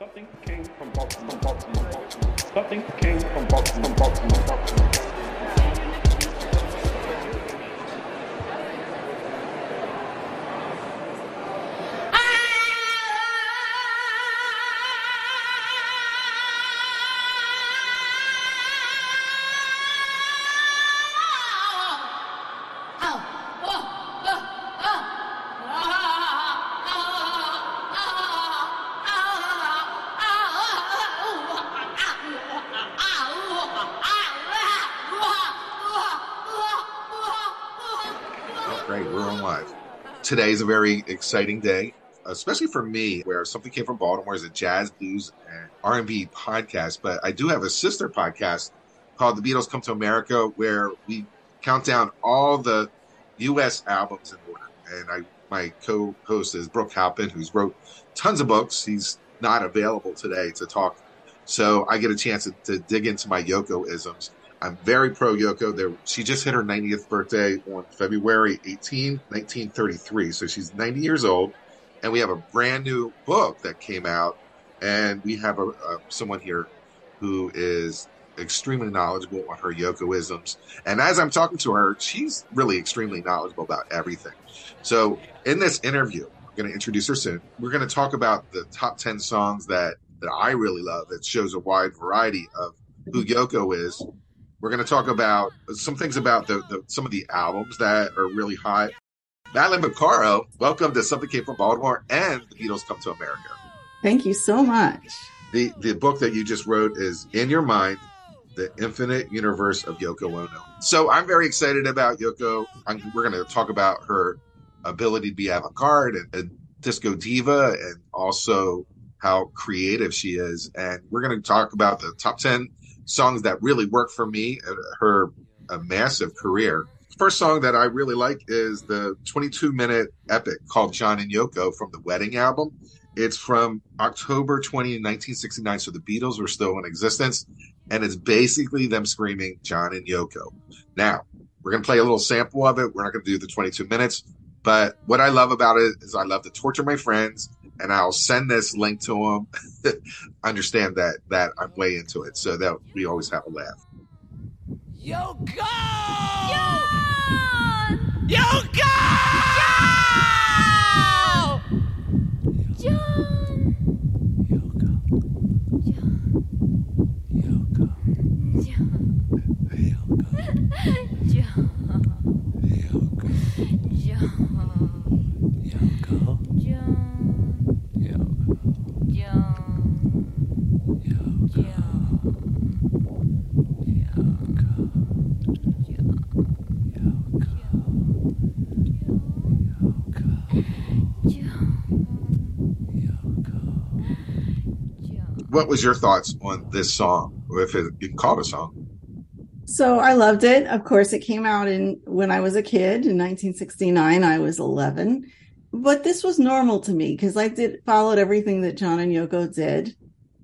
Something came from Baltimore, from Baltimore, Baltimore. Something came from Baltimore, Baltimore, Baltimore. Today is a very exciting day, especially for me, where something came from Baltimore is a jazz, blues, and R&B podcast. But I do have a sister podcast called The Beatles Come to America, where we count down all the U.S. albums in order. And I, my co-host is Brooke Halpin, who's wrote tons of books. He's not available today to talk, so I get a chance to, to dig into my Yoko isms. I'm very pro Yoko. There, she just hit her 90th birthday on February 18, 1933. So she's 90 years old, and we have a brand new book that came out, and we have a, a someone here who is extremely knowledgeable on her Yokoisms. And as I'm talking to her, she's really extremely knowledgeable about everything. So in this interview, I'm going to introduce her soon. We're going to talk about the top 10 songs that that I really love. That shows a wide variety of who Yoko is. We're going to talk about some things about the, the some of the albums that are really hot. Madeline Bocaro, welcome to Something Came from Baltimore and The Beatles Come to America. Thank you so much. The the book that you just wrote is In Your Mind, The Infinite Universe of Yoko Ono. So I'm very excited about Yoko. I'm, we're going to talk about her ability to be avant-garde and, and disco diva and also how creative she is. And we're going to talk about the top 10 songs that really work for me uh, her a massive career. First song that I really like is the 22 minute epic called John and Yoko from the Wedding album. It's from October 20, 1969. So the Beatles were still in existence. And it's basically them screaming John and Yoko. Now, we're going to play a little sample of it. We're not going to do the 22 minutes. But what I love about it is I love to torture my friends and I'll send this link to them. Understand that that I'm way into it, so that we always have a laugh. Yoko! John! Yoko! John! Yoko. Yoko. John! Yoko. John! Yoko. John! Yoko. John! What was your thoughts on this song, if it, you can call it a song? So I loved it. Of course, it came out in when I was a kid in 1969. I was 11, but this was normal to me because I did followed everything that John and Yoko did,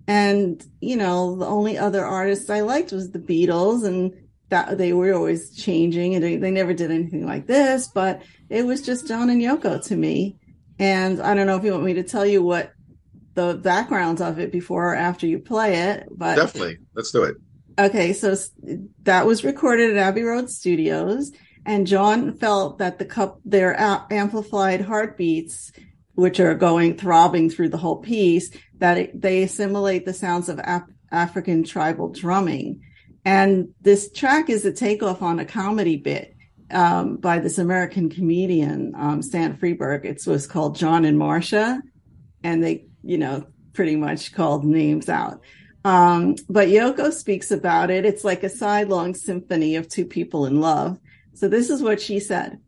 and you know the only other artists I liked was the Beatles, and that they were always changing, and they, they never did anything like this. But it was just John and Yoko to me, and I don't know if you want me to tell you what the background of it before or after you play it, but Definitely, let's do it. Okay, so that was recorded at Abbey Road Studios, and John felt that the cup, their amplified heartbeats, which are going throbbing through the whole piece, that it, they assimilate the sounds of Af- African tribal drumming. And this track is a takeoff on a comedy bit um, by this American comedian, um, Stan Freberg. It was called John and Marsha, and they, you know, pretty much called names out. Um, but Yoko speaks about it. It's like a sidelong symphony of two people in love. So this is what she said.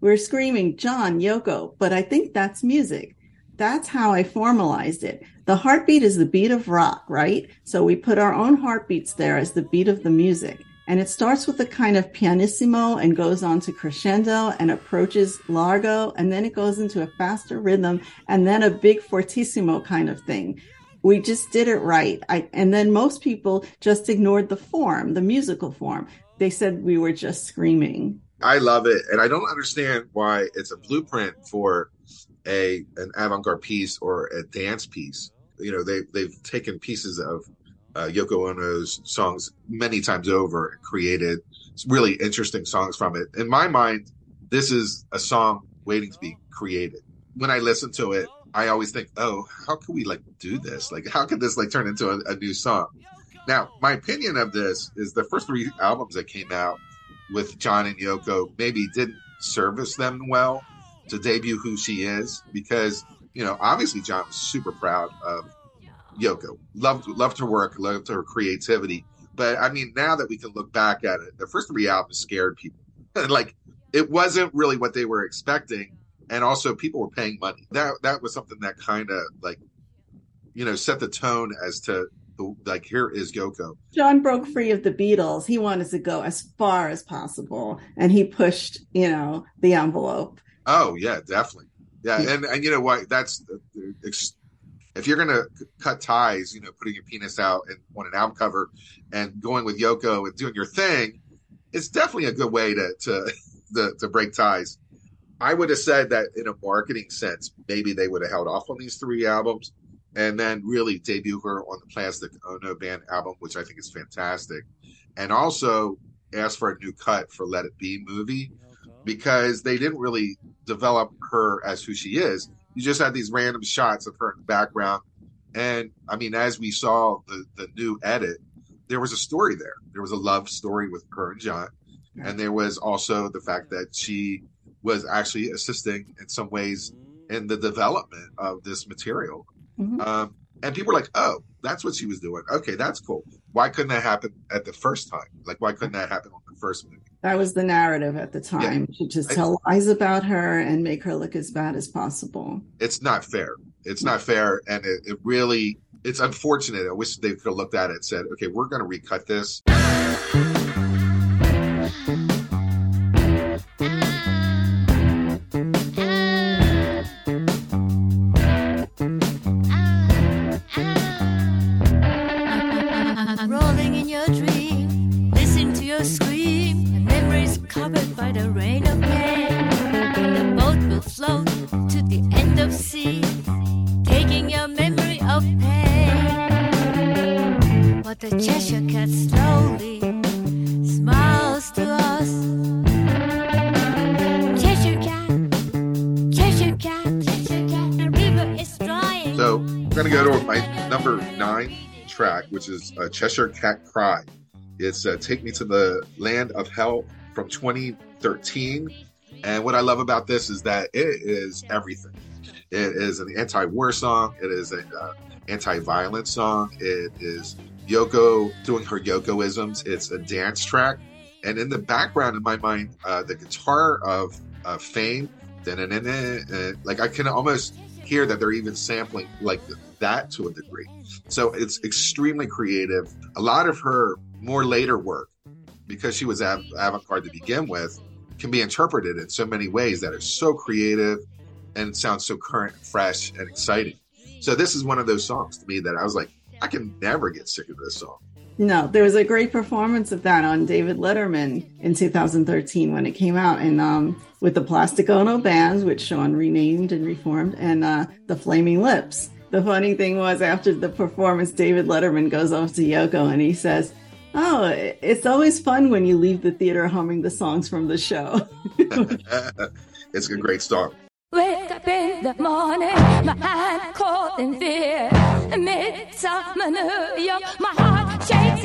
We're screaming, John, Yoko, but I think that's music. That's how I formalized it. The heartbeat is the beat of rock, right? So we put our own heartbeats there as the beat of the music. And it starts with a kind of pianissimo and goes on to crescendo and approaches largo. And then it goes into a faster rhythm and then a big fortissimo kind of thing we just did it right. I, and then most people just ignored the form, the musical form. They said we were just screaming. I love it, and I don't understand why it's a blueprint for a an avant-garde piece or a dance piece. you know they they've taken pieces of uh, Yoko Ono's songs many times over created really interesting songs from it. In my mind, this is a song waiting to be created. When I listen to it, I always think, "Oh, how can we like do this? Like, how could this like turn into a, a new song?" Now, my opinion of this is the first three albums that came out with John and Yoko maybe didn't service them well to debut who she is because you know obviously John was super proud of Yoko, loved loved her work, loved her creativity. But I mean, now that we can look back at it, the first three albums scared people. like it wasn't really what they were expecting, and also people were paying money. That that was something that kind of like you know set the tone as to like here is Yoko. John broke free of the Beatles. He wanted to go as far as possible, and he pushed, you know, the envelope. Oh yeah, definitely. Yeah, and and you know what? That's uh, if you're gonna cut ties, you know, putting your penis out and on an album cover and going with Yoko and doing your thing, it's definitely a good way to to to, to break ties. I would have said that in a marketing sense, maybe they would have held off on these three albums and then really debut her on the Plastic Ono Band album, which I think is fantastic, and also ask for a new cut for Let It Be movie because they didn't really develop her as who she is. You just had these random shots of her in the background, and I mean, as we saw the the new edit, there was a story there. There was a love story with her and John, and there was also the fact that she was actually assisting in some ways in the development of this material Mhm. um, and people were like, "Oh, that's what she was doing. Okay, that's cool. Why couldn't that happen at the first time? Like, why couldn't that happen on the first movie?" That was the narrative at the time to just I- tell lies about her and make her look as bad as possible. It's not fair. It's not fair, and it, it really it's unfortunate. I wish they could have looked at it and said, "Okay, we're going to recut this." But the Cheshire Cat slowly smiles to us. Cheshire Cat, Cheshire Cat, Cheshire Cat. The river is drying. So we're going to go to my number nine track, which is uh, Cheshire Cat Cry. It's uh, Take Me to the Land of Hell from 2013. And what I love about this is that it is everything. It is an anti-war song. It is an uh, anti-violence song. It is Yoko doing her Yokoisms. It's a dance track. And in the background, in my mind, uh, the guitar of uh, Fame, like I can almost hear that they're even sampling like that to a degree. So it's extremely creative. A lot of her more later work, because she was av- avant-garde to begin with, can be interpreted in so many ways that are so creative and sounds so current, fresh, and exciting. So this is one of those songs to me that I was like, I can never get sick of this song. No, there was a great performance of that on David Letterman in 2013 when it came out, and um, with the Plastic Ono bands, which Sean renamed and reformed, and uh, the Flaming Lips. The funny thing was, after the performance, David Letterman goes off to Yoko and he says, "Oh, it's always fun when you leave the theater humming the songs from the show." it's a great song. Up in the morning, my hand caught in fear. Midsummer New York, my heart shakes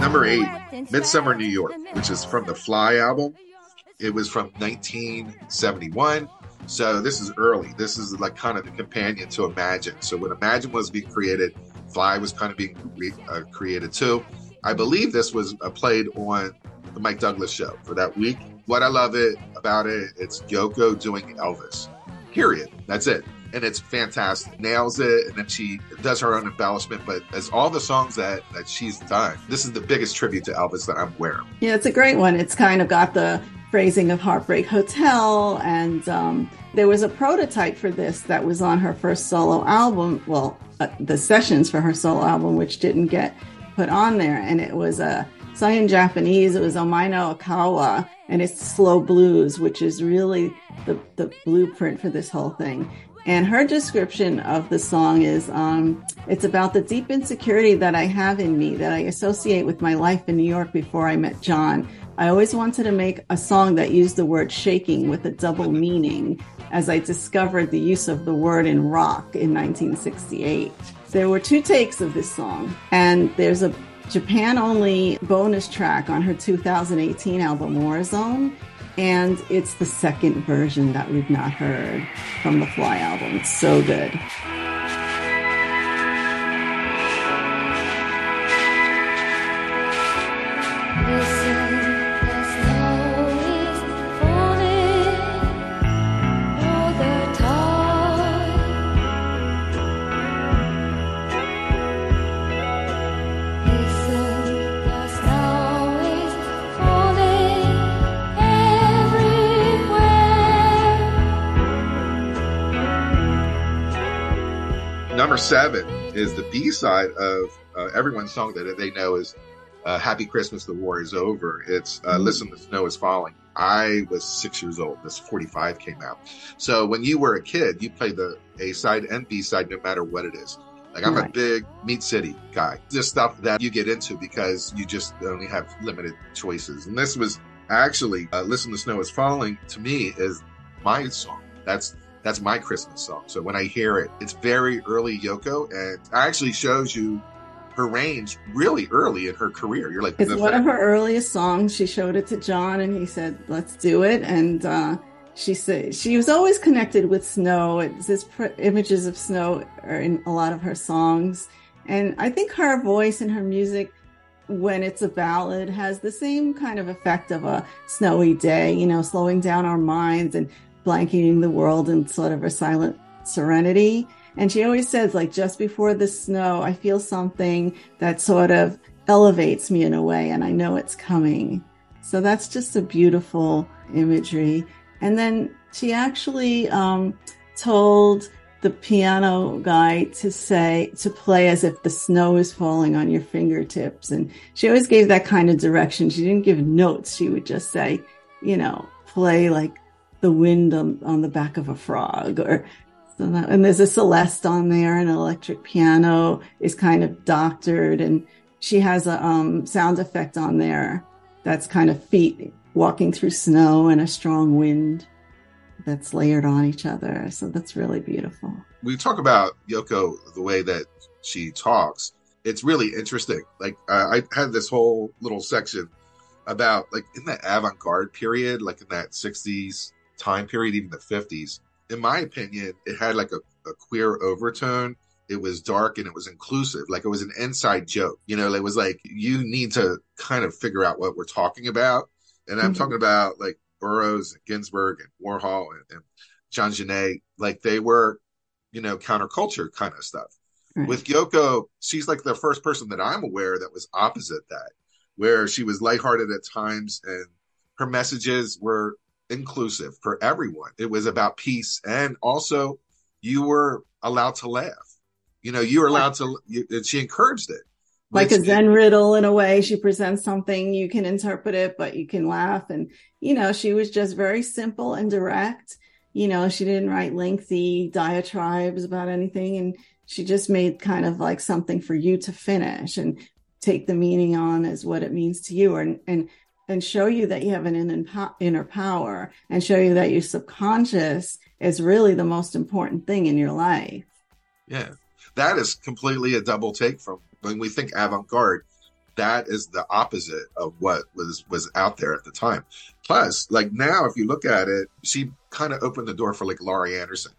Number eight, Midsummer. New York, which is from the Fly album. It was from 1971. So this is early. This is like kind of the companion to Imagine. So when Imagine was being created, Fly was kind of being re- uh, created too. I believe this was uh, played on the Mike Douglas show for that week. What I love it about it, it's Yoko doing Elvis. Period. That's it. And it's fantastic. Nails it, and then she does her own embellishment. But as all the songs that that she's done, this is the biggest tribute to Elvis that I'm of. Yeah, it's a great one. It's kind of got the phrasing of Heartbreak Hotel. And um, there was a prototype for this that was on her first solo album. Well, uh, the sessions for her solo album, which didn't get put on there. And it was a sung in Japanese. It was Omaino Okawa, and it's slow blues, which is really the, the blueprint for this whole thing. And her description of the song is um, it's about the deep insecurity that I have in me that I associate with my life in New York before I met John. I always wanted to make a song that used the word shaking with a double meaning as I discovered the use of the word in rock in 1968. There were two takes of this song, and there's a Japan only bonus track on her 2018 album Warzone. And it's the second version that we've not heard from the Fly album. It's so good. Number seven is the B side of uh, everyone's song that they know is uh, Happy Christmas, the War is Over. It's uh, Listen, the Snow is Falling. I was six years old. This 45 came out. So when you were a kid, you played the A side and B side no matter what it is. Like I'm a big Meat City guy. Just stuff that you get into because you just only have limited choices. And this was actually uh, "Listen, the Snow is Falling" to me is my song. That's that's my Christmas song. So when I hear it, it's very early Yoko, and it actually shows you her range really early in her career. You're like, It's one of her earliest songs. She showed it to John and he said, let's do it. And uh, she said she was always connected with snow. It's this pr- images of snow are in a lot of her songs. And I think her voice and her music, when it's a ballad, has the same kind of effect of a snowy day, you know, slowing down our minds and blanketing the world in sort of a silent serenity. And she always says, like, just before the snow, I feel something that sort of elevates me in a way, and I know it's coming. So that's just a beautiful imagery. And then she actually um, told the piano guy to say, to play as if the snow is falling on your fingertips. And she always gave that kind of direction. She didn't give notes. She would just say, you know, play like the wind on, on the back of a frog or so that, and there's a Celeste on there, an electric piano is kind of doctored, and she has a um, sound effect on there that's kind of feet walking through snow and a strong wind that's layered on each other. So that's really beautiful. we talk about Yoko the way that she talks. It's really interesting. Like uh, I had this whole little section about like in that avant-garde period, like in that '60s time period, even the '50s. In my opinion, it had like a, a queer overtone. It was dark and it was inclusive. Like it was an inside joke. You know, it was like you need to kind of figure out what we're talking about. And I'm Mhm. talking about like Burroughs, and Ginsberg, and Warhol, and, and John Genet. Like they were you know, counterculture kind of stuff. Right. With Yoko, she's like the first person that I'm aware that was opposite that, where she was lighthearted at times and her messages were inclusive for everyone. It was about peace and also you were allowed to laugh. You know, you were allowed to, you, and she encouraged it. like a Zen riddle in a way. She presents something, you can interpret it, but you can laugh. And, you know, she was just very simple and direct. You know, she didn't write lengthy diatribes about anything. And she just made kind of like something for you to finish and take the meaning on as what it means to you and, and, and show you that you have an inner power and show you that your subconscious is really the most important thing in your life. Yeah. That is completely a double take from when we think avant-garde. That is the opposite of what was was out there at the time. Plus, like now, if you look at it, she kind of opened the door for like Laurie Anderson,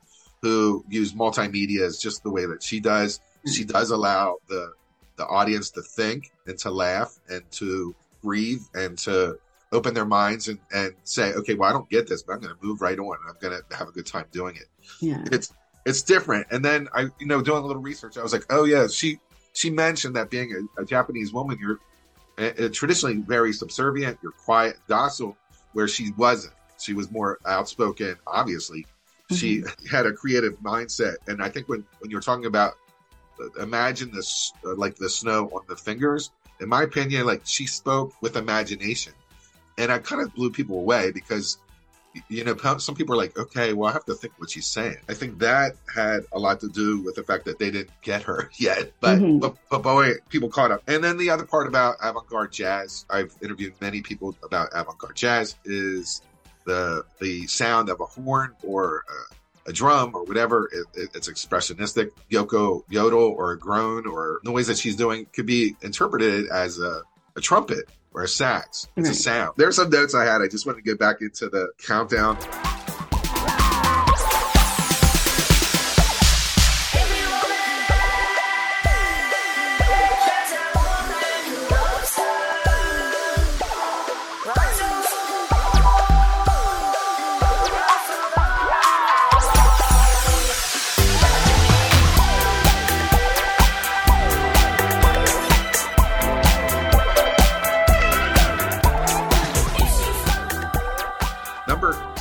who used multimedia as just the way that she does. She does allow the the audience to think and to laugh and to breathe and to open their minds and, and say, okay, well, I don't get this, but I'm going to move right on and I'm going to have a good time doing it Yeah. it's it's different. And then I, you know, doing a little research, I was like, oh yeah, she she mentioned that being a, a Japanese woman, you're uh, uh, traditionally very subservient, you're quiet, docile, where she wasn't. She was more outspoken, obviously. She had a creative mindset. And I think when, when you're talking about uh, imagine this, uh, like the snow on the fingers, in my opinion, like she spoke with imagination. And I kind of blew people away because, you know, some people are like, okay, well, I have to think what she's saying. I think that had a lot to do with the fact that they didn't get her yet. But, Mhm. but, but boy, people caught up. And then the other part about avant garde jazz, I've interviewed many people about avant garde jazz, is the the sound of a horn or a, a drum or whatever. It, it- it's expressionistic. Yoko yodel or a groan or noise that she's doing could be interpreted as a, a trumpet or a sax. It's a sound. There are some notes I had. I just want to get back into the countdown.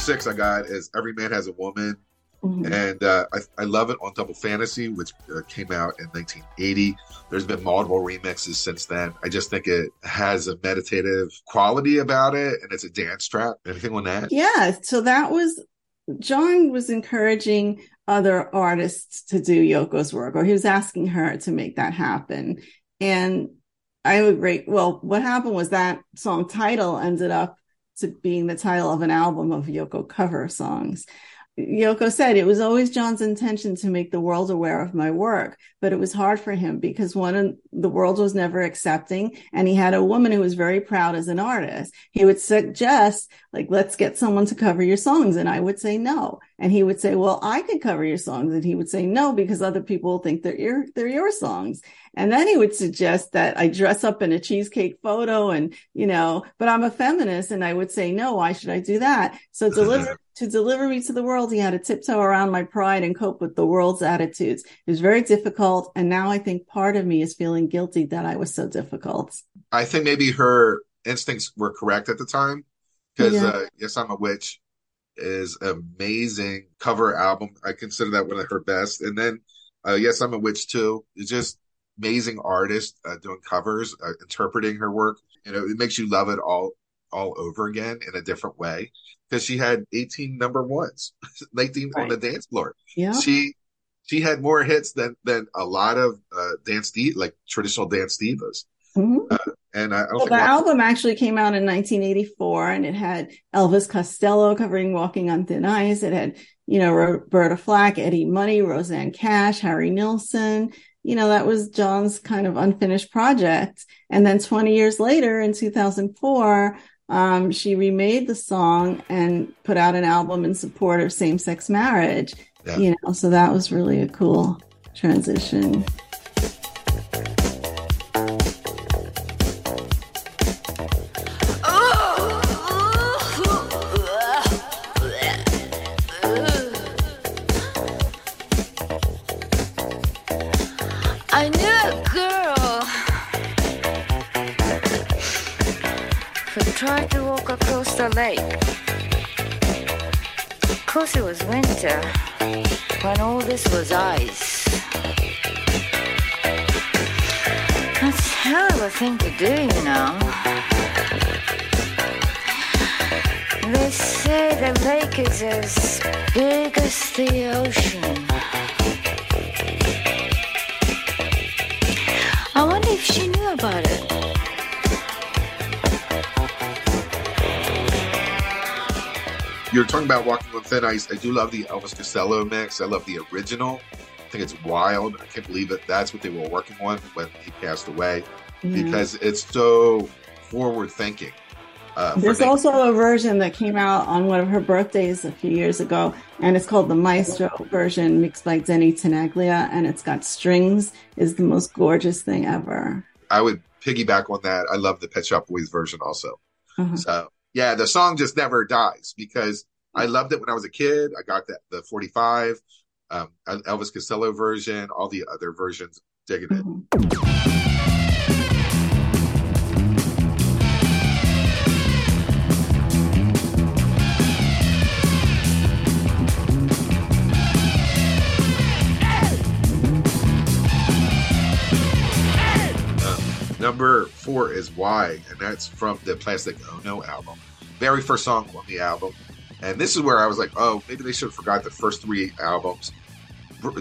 Six I got is Every Man Has a Woman. Mhm. and uh, I, I love it on Double Fantasy, which uh, came out in 1980. There's been multiple remixes since then. I just think it has a meditative quality about it, and it's a dance track. Anything on that? Yeah, so that was John was encouraging other artists to do Yoko's work, or he was asking her to make that happen. And I would agree. Well, what happened was that song title ended up to being the title of an album of Yoko cover songs. Yoko said it was always John's intention to make the world aware of my work, but it was hard for him because one, the world was never accepting, and he had a woman who was very proud as an artist. He would suggest, like, let's get someone to cover your songs, and I would say no, and he would say, well, I could cover your songs, and he would say no because other people think they're your they're your songs, and then he would suggest that I dress up in a cheesecake photo, and you know, but I'm a feminist, and I would say no, why should I do that? So deliver to deliver me to the world, he had to tiptoe around my pride and cope with the world's attitudes. It was very difficult. And now I think part of me is feeling guilty that I was so difficult. I think maybe her instincts were correct at the time because Yeah. uh, Yes, I'm a Witch is amazing cover album. I consider that one of her best. And then uh, Yes, I'm a Witch too. It's just amazing artist uh, doing covers, uh, interpreting her work. You know, it makes you love it all all over again in a different way because she had 18 number ones, 19 on the dance floor. Yeah. She she had more hits than than a lot of uh, dance like traditional dance divas. Mhm. And I, I Well, the album actually came out in 1984 and it had Elvis Costello covering Walking on Thin Ice. It had, you know, Roberta Flack, Eddie Money, Rosanne Cash, Harry Nilsson. You know, that was John's kind of unfinished project. And then 20 years later in 2004, um, she remade the song and put out an album in support of same sex marriage. Yeah. You know, so that was really a cool transition. The lake. Cause it was winter when all this was ice. That's a hell of a thing to do, you know. They say the lake is as big as the ocean. I wonder if she knew about it. You're talking about Walking on Thin Ice. I do love the Elvis Costello mix. I love the original. I think it's wild. I can't believe that that's what they were working on when he passed away Yeah. because it's so forward thinking. Uh, There's making- also a version that came out on one of her birthdays a few years ago, and it's called the Maestro version, mixed by Danny Tenaglia, and it's got strings. is the most gorgeous thing ever. I would piggyback on that. I love the Pet Shop Boys version also. Uh-huh. So yeah, the song just never dies because I loved it when I was a kid. I got that the 45, um, Elvis Costello version, all the other versions, digging it. Mhm. Number four is Why, and that's from the Plastic Ono album. Very first song on the album. And this is where I was like, oh, maybe they should have forgot the first three albums.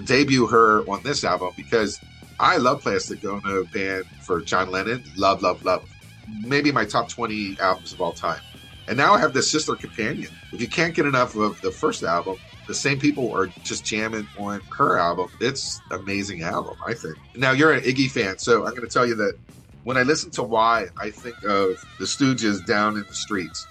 Debut her on this album because I love Plastic Ono band for John Lennon. Love, love, love. Maybe my top 20 albums of all time. And now I have the sister companion. If you can't get enough of the first album, the same people are just jamming on her album. It's amazing album, I think. Now you're an Iggy fan, so I'm going to tell you that when I listen to Why, I think of the Stooges down in the streets.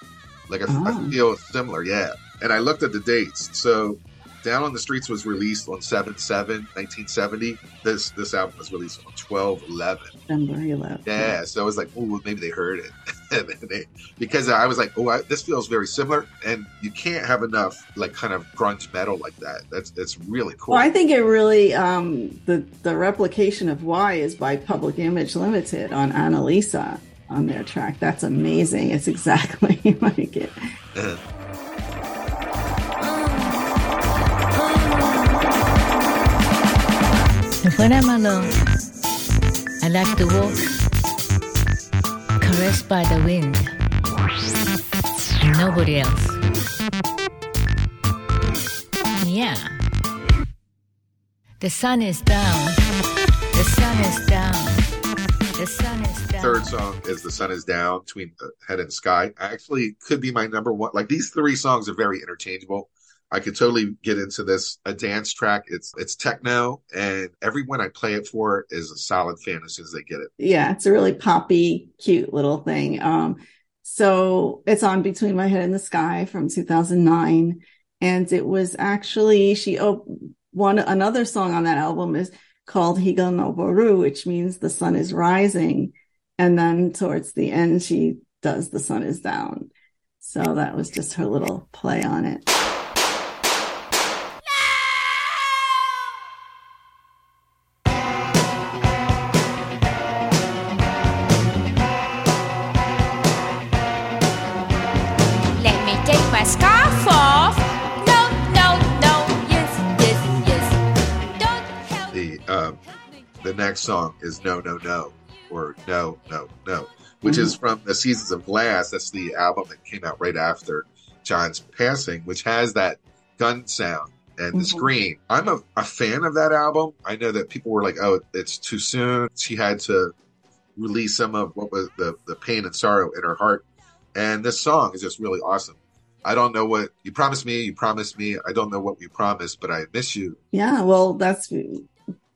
Like I, Oh. I mm-hmm. feel similar, yeah. And I looked at the dates. So Down on the Streets was released on 7 7, 1970. This this album was released on 12 11. December 11. Yeah, so I was like, oh, maybe they heard it. and then because I was like, oh, I, this feels very similar. And you can't have enough like kind of grunge metal like that. That's that's really cool. Well, I think it really um, the the replication of Why is by Public Image Limited on Annalisa on their track. That's amazing. It's exactly like it. Uh, And when I'm alone, I like to walk, caressed by the wind, nobody else. Yeah. The sun is down. The sun is down. The sun is down. Third song is "The Sun Is Down" between the head and sky. Actually, could be my number one. Like these three songs are very interchangeable. I could totally get into this a dance track. It's it's techno, and everyone I play it for is a solid fan as soon as they get it. Yeah, it's a really poppy, cute little thing. Um, so it's on Between My Head and the Sky from 2009. And it was actually, she, oh, one, another song on that album is called Higa Noboru, which means the sun is rising. And then towards the end, she does the sun is down. So that was just her little play on it. The um, the next song is "No No No" or "No No No," which is from the Seasons of Glass. That's the album that came out right after John's passing, which has that gun sound and the Mhm. scream. I'm a, a fan of that album. I know that people were like, "Oh, it's too soon." She had to release some of what was the the pain and sorrow in her heart, and this song is just really awesome. I don't know what you promised me. You promised me. I don't know what you promised, but I miss you. Yeah, well, that's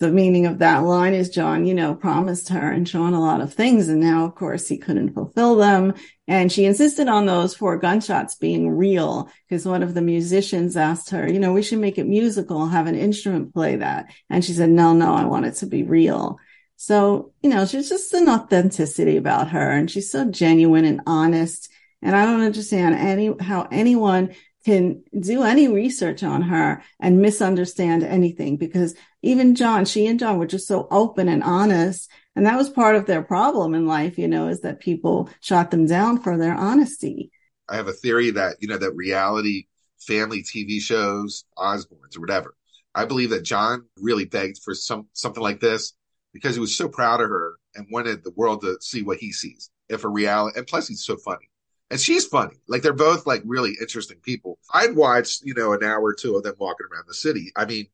the meaning of that line is John, you know, promised her and Sean a lot of things. And now, of course, he couldn't fulfill them. And she insisted on those four gunshots being real because one of the musicians asked her, you know, we should make it musical, have an instrument play that. And she said, no, no, I want it to be real. So, you know, she's just an authenticity about her and she's so genuine and honest. And I don't understand any, how anyone can do any research on her and misunderstand anything because even John, she and John were just so open and honest. And that was part of their problem in life, you know, is that people shot them down for their honesty. I have a theory that, you know, that reality family TV shows, Osbournes or whatever. I believe that John really begged for some something like this because he was so proud of her and wanted the world to see what he sees. If a reality and plus he's so funny. And she's funny. Like they're both like really interesting people. I'd watch, you know, an hour or two of them walking around the city. I mean,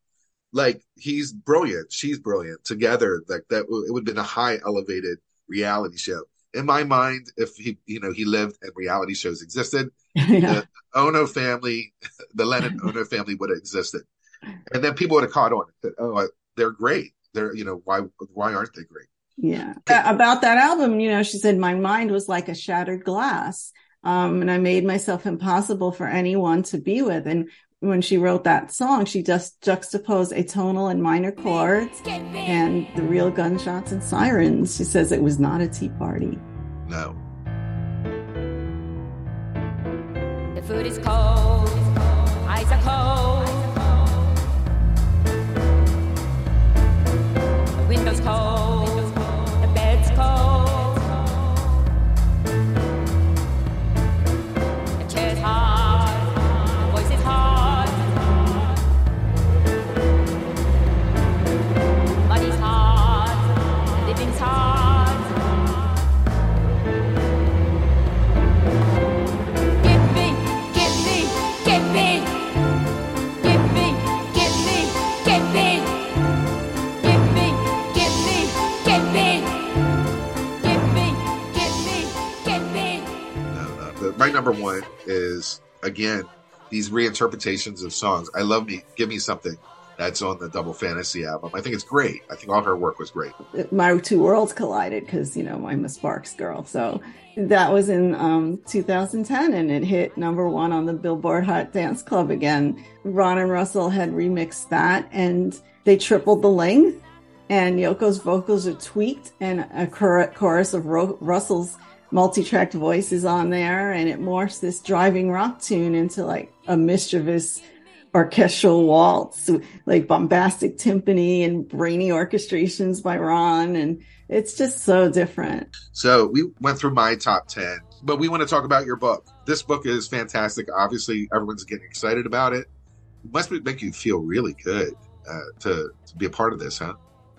like he's brilliant, she's brilliant together. Like that, it would have been a high elevated reality show. In my mind, if he, you know, he lived and reality shows existed, yeah. the Ono family, the Lennon Ono family would have existed, and then people would have caught on. That, oh, they're great. They're, you know, why why aren't they great? Yeah. About that album, you know, she said, my mind was like a shattered glass. Um, and I made myself impossible for anyone to be with. And when she wrote that song, she just juxtaposed atonal and minor chords and the real gunshots and sirens. She says it was not a tea party. No, The food is cold, eyes are cold. The window's cold, number one is again these reinterpretations of songs. I love me, give me something that's on the Double Fantasy album. I think it's great. I think all her work was great. my two worlds collided because you know I'm a Sparks girl. So that was in um, 2010, and it hit number one on the Billboard Hot Dance Club again. Ron and Russell had remixed that, and they tripled the length. And Yoko's vocals are tweaked, and a chorus of Ro- Russell's multi-tracked voice is on there, and it morphs this driving rock tune into like a mischievous orchestral waltz, like bombastic timpani and brainy orchestrations by Ron. And it's just so different. So we went through my top 10, but we want to talk about your book. This book is fantastic. Obviously, everyone's getting excited about it. It must make you feel really good uh, to, to be a part of this, huh?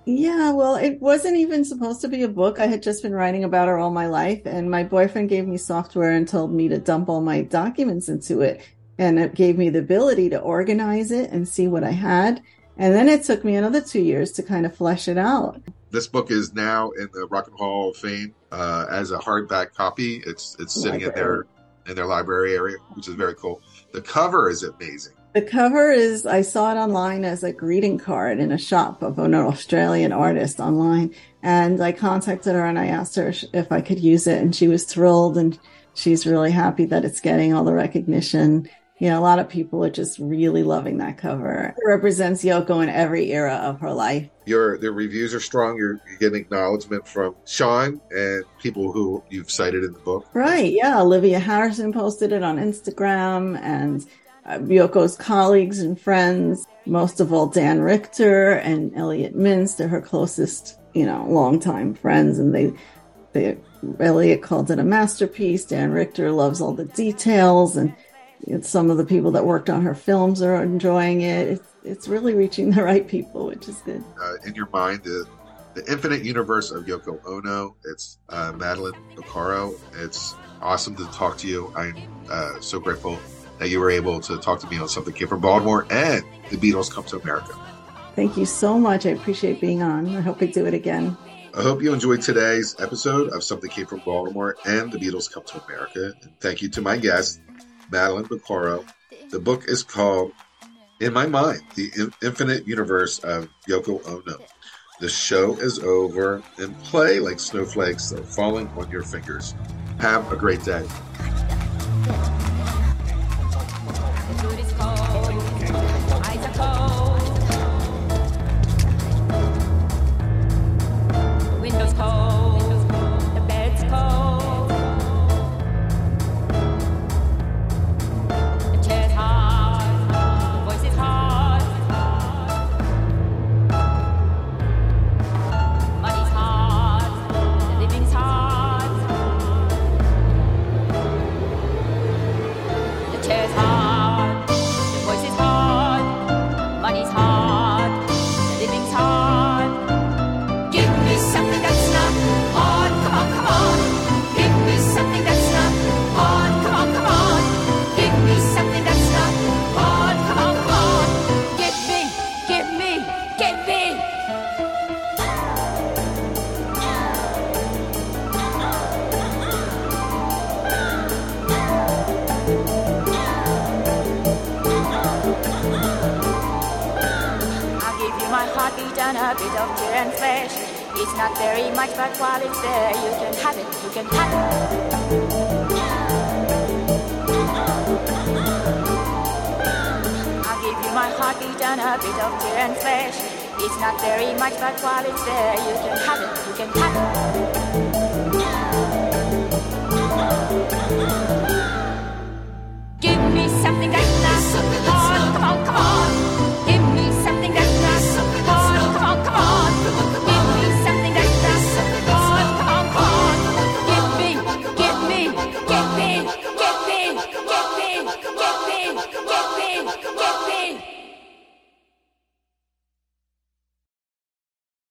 Yeah, well, it wasn't even supposed to be a book. I had just been writing about her all my life, and my boyfriend gave me software and told me to dump all my documents into it. And it gave me the ability to organize it and see what I had. And then it took me another two years to kind of flesh it out. This book is now in the Rock and Hall of Fame uh, as a hardback copy. It's it's sitting in their in their library area, which is very cool. The cover is amazing. The cover is, I saw it online as a greeting card in a shop of an Australian artist online. And I contacted her and I asked her if I could use it. And she was thrilled and she's really happy that it's getting all the recognition. You know, a lot of people are just really loving that cover. It represents Yoko in every era of her life. Your the reviews are strong. You're, you're getting acknowledgement from Sean and people who you've cited in the book. Right. Yeah. Olivia Harrison posted it on Instagram and uh, Yoko's colleagues and friends, most of all Dan Richter and Elliot Mintz, they're her closest, you know, longtime friends, and they, they Elliot called it a masterpiece. Dan Richter loves all the details, and some of the people that worked on her films are enjoying it. It's it's really reaching the right people, which is good. Uh, in your mind, the the infinite universe of Yoko Ono. It's uh, Madeline Bocaro. It's awesome to talk to you. I'm uh, so grateful that you were able to talk to me on something came from Baltimore and the Beatles come to America. Thank you so much. I appreciate being on. I hope we do it again. I hope you enjoyed today's episode of Something Came from Baltimore and the Beatles Come to America. And thank you to my guest, Madeline Bocaro. The book is called In My Mind, The In- Infinite Universe of Yoko Ono. The show is over and play like snowflakes are falling on your fingers. Have a great day. And a bit of tear and flesh. It's not very much, but while it's there, you can have it, you can have it. I'll give you my heartbeat and a bit of tear and flesh. It's not very much, but while it's there, you can have it, you can have it. Give me something that's not hard, come on, come on.